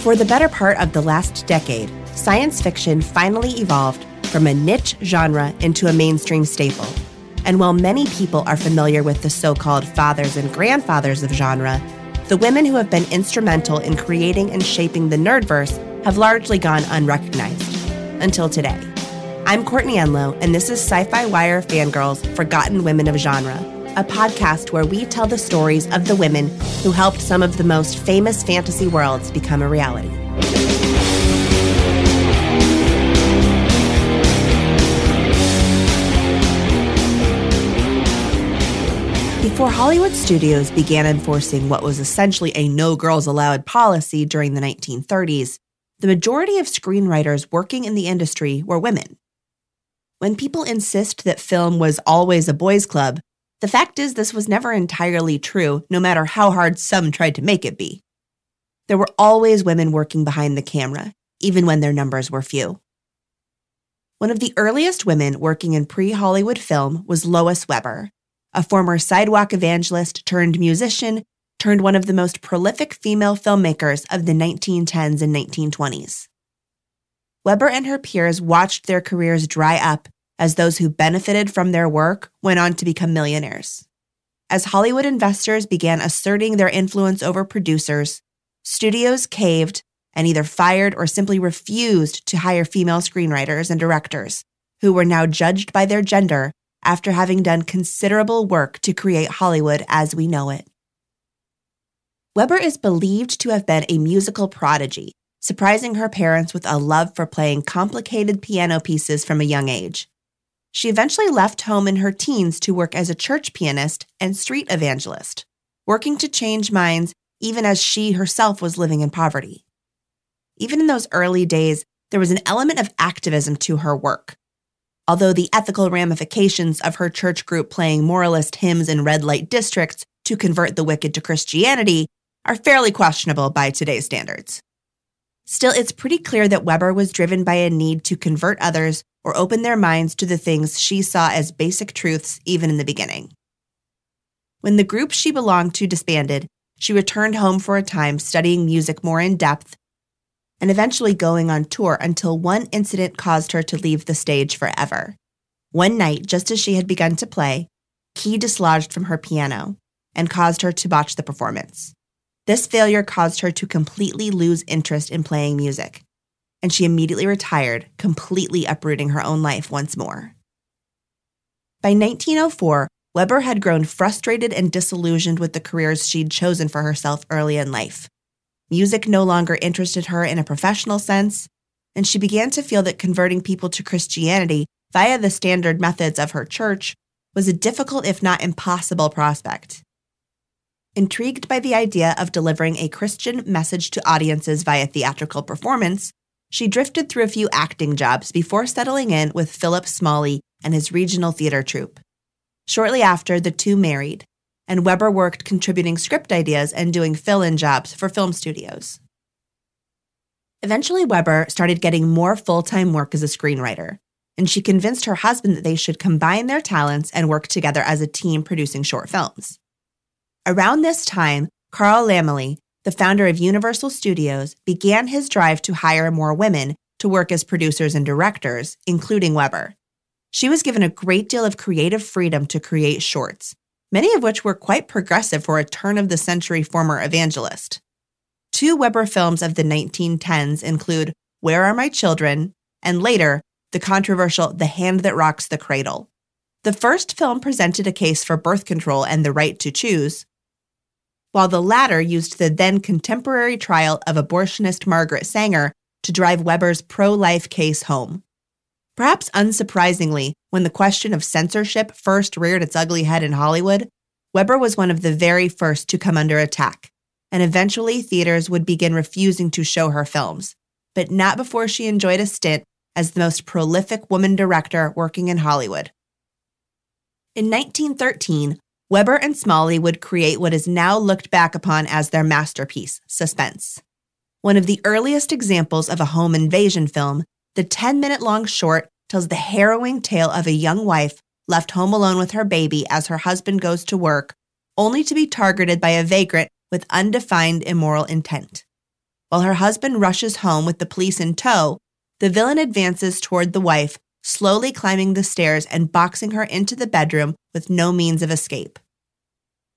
For the better part of the last decade, science fiction finally evolved from a niche genre into a mainstream staple. And while many people are familiar with the so called fathers and grandfathers of genre, the women who have been instrumental in creating and shaping the nerdverse have largely gone unrecognized until today. I'm Courtney Enlow, and this is Sci Fi Wire Fangirls Forgotten Women of Genre a podcast where we tell the stories of the women who helped some of the most famous fantasy worlds become a reality. Before Hollywood studios began enforcing what was essentially a no girls allowed policy during the 1930s, the majority of screenwriters working in the industry were women. When people insist that film was always a boys' club, the fact is, this was never entirely true, no matter how hard some tried to make it be. There were always women working behind the camera, even when their numbers were few. One of the earliest women working in pre Hollywood film was Lois Weber, a former sidewalk evangelist turned musician, turned one of the most prolific female filmmakers of the 1910s and 1920s. Weber and her peers watched their careers dry up as those who benefited from their work went on to become millionaires. As Hollywood investors began asserting their influence over producers, studios caved and either fired or simply refused to hire female screenwriters and directors, who were now judged by their gender after having done considerable work to create Hollywood as we know it. Weber is believed to have been a musical prodigy, surprising her parents with a love for playing complicated piano pieces from a young age. She eventually left home in her teens to work as a church pianist and street evangelist, working to change minds even as she herself was living in poverty. Even in those early days, there was an element of activism to her work. Although the ethical ramifications of her church group playing moralist hymns in red light districts to convert the wicked to Christianity are fairly questionable by today's standards. Still, it's pretty clear that Weber was driven by a need to convert others or open their minds to the things she saw as basic truths even in the beginning. When the group she belonged to disbanded, she returned home for a time studying music more in depth and eventually going on tour until one incident caused her to leave the stage forever. One night, just as she had begun to play, key dislodged from her piano and caused her to botch the performance. This failure caused her to completely lose interest in playing music and she immediately retired, completely uprooting her own life once more. By 1904, Weber had grown frustrated and disillusioned with the careers she'd chosen for herself early in life. Music no longer interested her in a professional sense, and she began to feel that converting people to Christianity via the standard methods of her church was a difficult, if not impossible, prospect. Intrigued by the idea of delivering a Christian message to audiences via theatrical performance, she drifted through a few acting jobs before settling in with Philip Smalley and his regional theater troupe. Shortly after, the two married, and Weber worked contributing script ideas and doing fill in jobs for film studios. Eventually, Weber started getting more full time work as a screenwriter, and she convinced her husband that they should combine their talents and work together as a team producing short films. Around this time, Carl Laemmle, the founder of Universal Studios, began his drive to hire more women to work as producers and directors, including Weber. She was given a great deal of creative freedom to create shorts, many of which were quite progressive for a turn of the century former evangelist. Two Weber films of the 1910s include Where Are My Children? and later, the controversial The Hand That Rocks the Cradle. The first film presented a case for birth control and the right to choose, while the latter used the then contemporary trial of abortionist Margaret Sanger to drive Weber's pro life case home. Perhaps unsurprisingly, when the question of censorship first reared its ugly head in Hollywood, Weber was one of the very first to come under attack, and eventually theaters would begin refusing to show her films, but not before she enjoyed a stint as the most prolific woman director working in Hollywood. In 1913, Weber and Smalley would create what is now looked back upon as their masterpiece, Suspense. One of the earliest examples of a home invasion film, the 10 minute long short tells the harrowing tale of a young wife left home alone with her baby as her husband goes to work, only to be targeted by a vagrant with undefined immoral intent. While her husband rushes home with the police in tow, the villain advances toward the wife, slowly climbing the stairs and boxing her into the bedroom with no means of escape.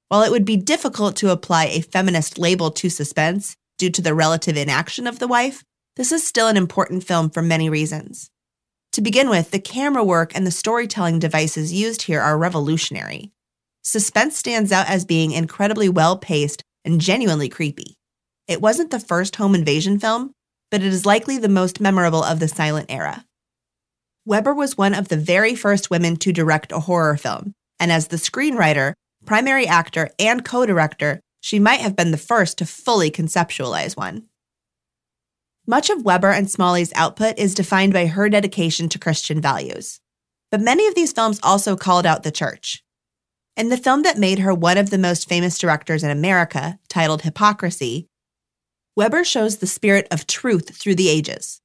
While it would be difficult to apply a feminist label to suspense due to the relative inaction of the wife, this is still an important film for many reasons. To begin with, the camera work and the storytelling devices used here are revolutionary. Suspense stands out as being incredibly well paced and genuinely creepy. It wasn't the first home invasion film, but it is likely the most memorable of the silent era. Weber was one of the very first women to direct a horror film, and as the screenwriter, primary actor, and co director, she might have been the first to fully conceptualize one. Much of Weber and Smalley's output is defined by her dedication to Christian values. But many of these films also called out the church. In the film that made her one of the most famous directors in America, titled Hypocrisy, Weber shows the spirit of truth through the ages.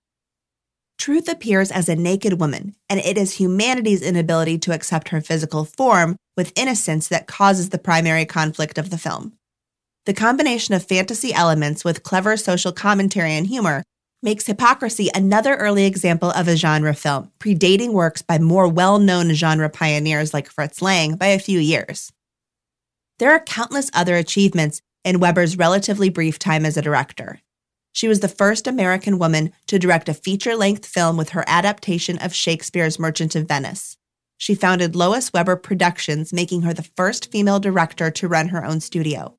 Truth appears as a naked woman, and it is humanity's inability to accept her physical form with innocence that causes the primary conflict of the film. The combination of fantasy elements with clever social commentary and humor makes Hypocrisy another early example of a genre film, predating works by more well known genre pioneers like Fritz Lang by a few years. There are countless other achievements in Weber's relatively brief time as a director. She was the first American woman to direct a feature length film with her adaptation of Shakespeare's Merchant of Venice. She founded Lois Weber Productions, making her the first female director to run her own studio.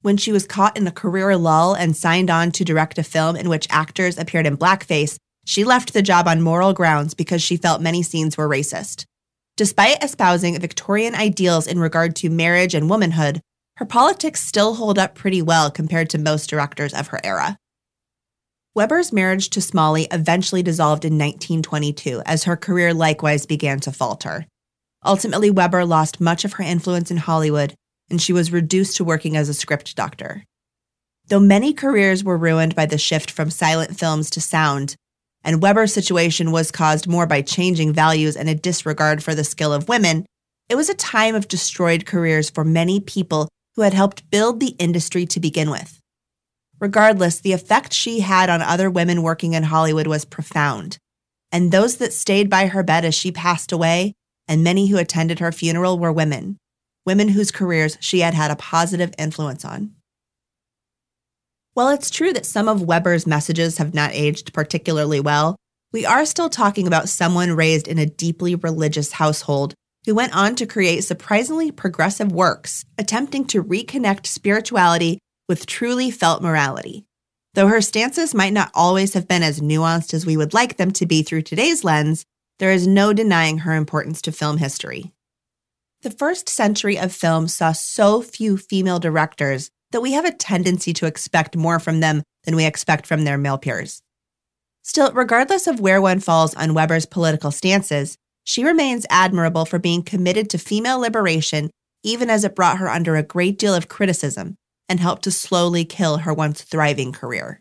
When she was caught in a career lull and signed on to direct a film in which actors appeared in blackface, she left the job on moral grounds because she felt many scenes were racist. Despite espousing Victorian ideals in regard to marriage and womanhood, her politics still hold up pretty well compared to most directors of her era. Weber's marriage to Smalley eventually dissolved in 1922 as her career likewise began to falter. Ultimately, Weber lost much of her influence in Hollywood, and she was reduced to working as a script doctor. Though many careers were ruined by the shift from silent films to sound, and Weber's situation was caused more by changing values and a disregard for the skill of women, it was a time of destroyed careers for many people who had helped build the industry to begin with. Regardless, the effect she had on other women working in Hollywood was profound. And those that stayed by her bed as she passed away, and many who attended her funeral, were women, women whose careers she had had a positive influence on. While it's true that some of Weber's messages have not aged particularly well, we are still talking about someone raised in a deeply religious household who went on to create surprisingly progressive works, attempting to reconnect spirituality with truly felt morality. Though her stances might not always have been as nuanced as we would like them to be through today's lens, there is no denying her importance to film history. The first century of film saw so few female directors that we have a tendency to expect more from them than we expect from their male peers. Still, regardless of where one falls on Weber's political stances, she remains admirable for being committed to female liberation, even as it brought her under a great deal of criticism, and helped to slowly kill her once thriving career.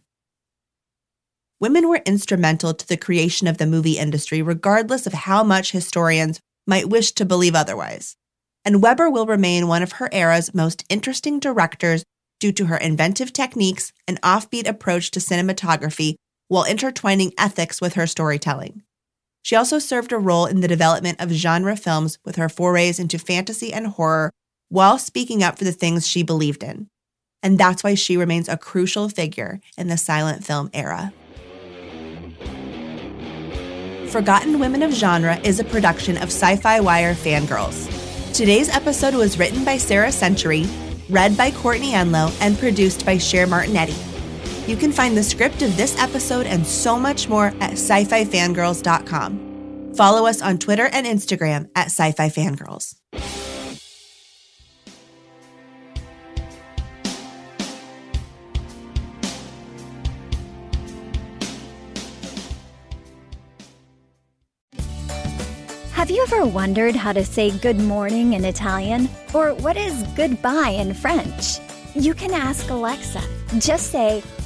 Women were instrumental to the creation of the movie industry, regardless of how much historians might wish to believe otherwise. And Weber will remain one of her era's most interesting directors due to her inventive techniques and offbeat approach to cinematography while intertwining ethics with her storytelling. She also served a role in the development of genre films with her forays into fantasy and horror while speaking up for the things she believed in and that's why she remains a crucial figure in the silent film era. Forgotten Women of Genre is a production of Sci Fi Wire Fangirls. Today's episode was written by Sarah Century, read by Courtney Enlow, and produced by Cher Martinetti. You can find the script of this episode and so much more at sci-fifangirls.com. Follow us on Twitter and Instagram at Sci Fi Fangirls. Have you ever wondered how to say good morning in Italian? Or what is goodbye in French? You can ask Alexa. Just say,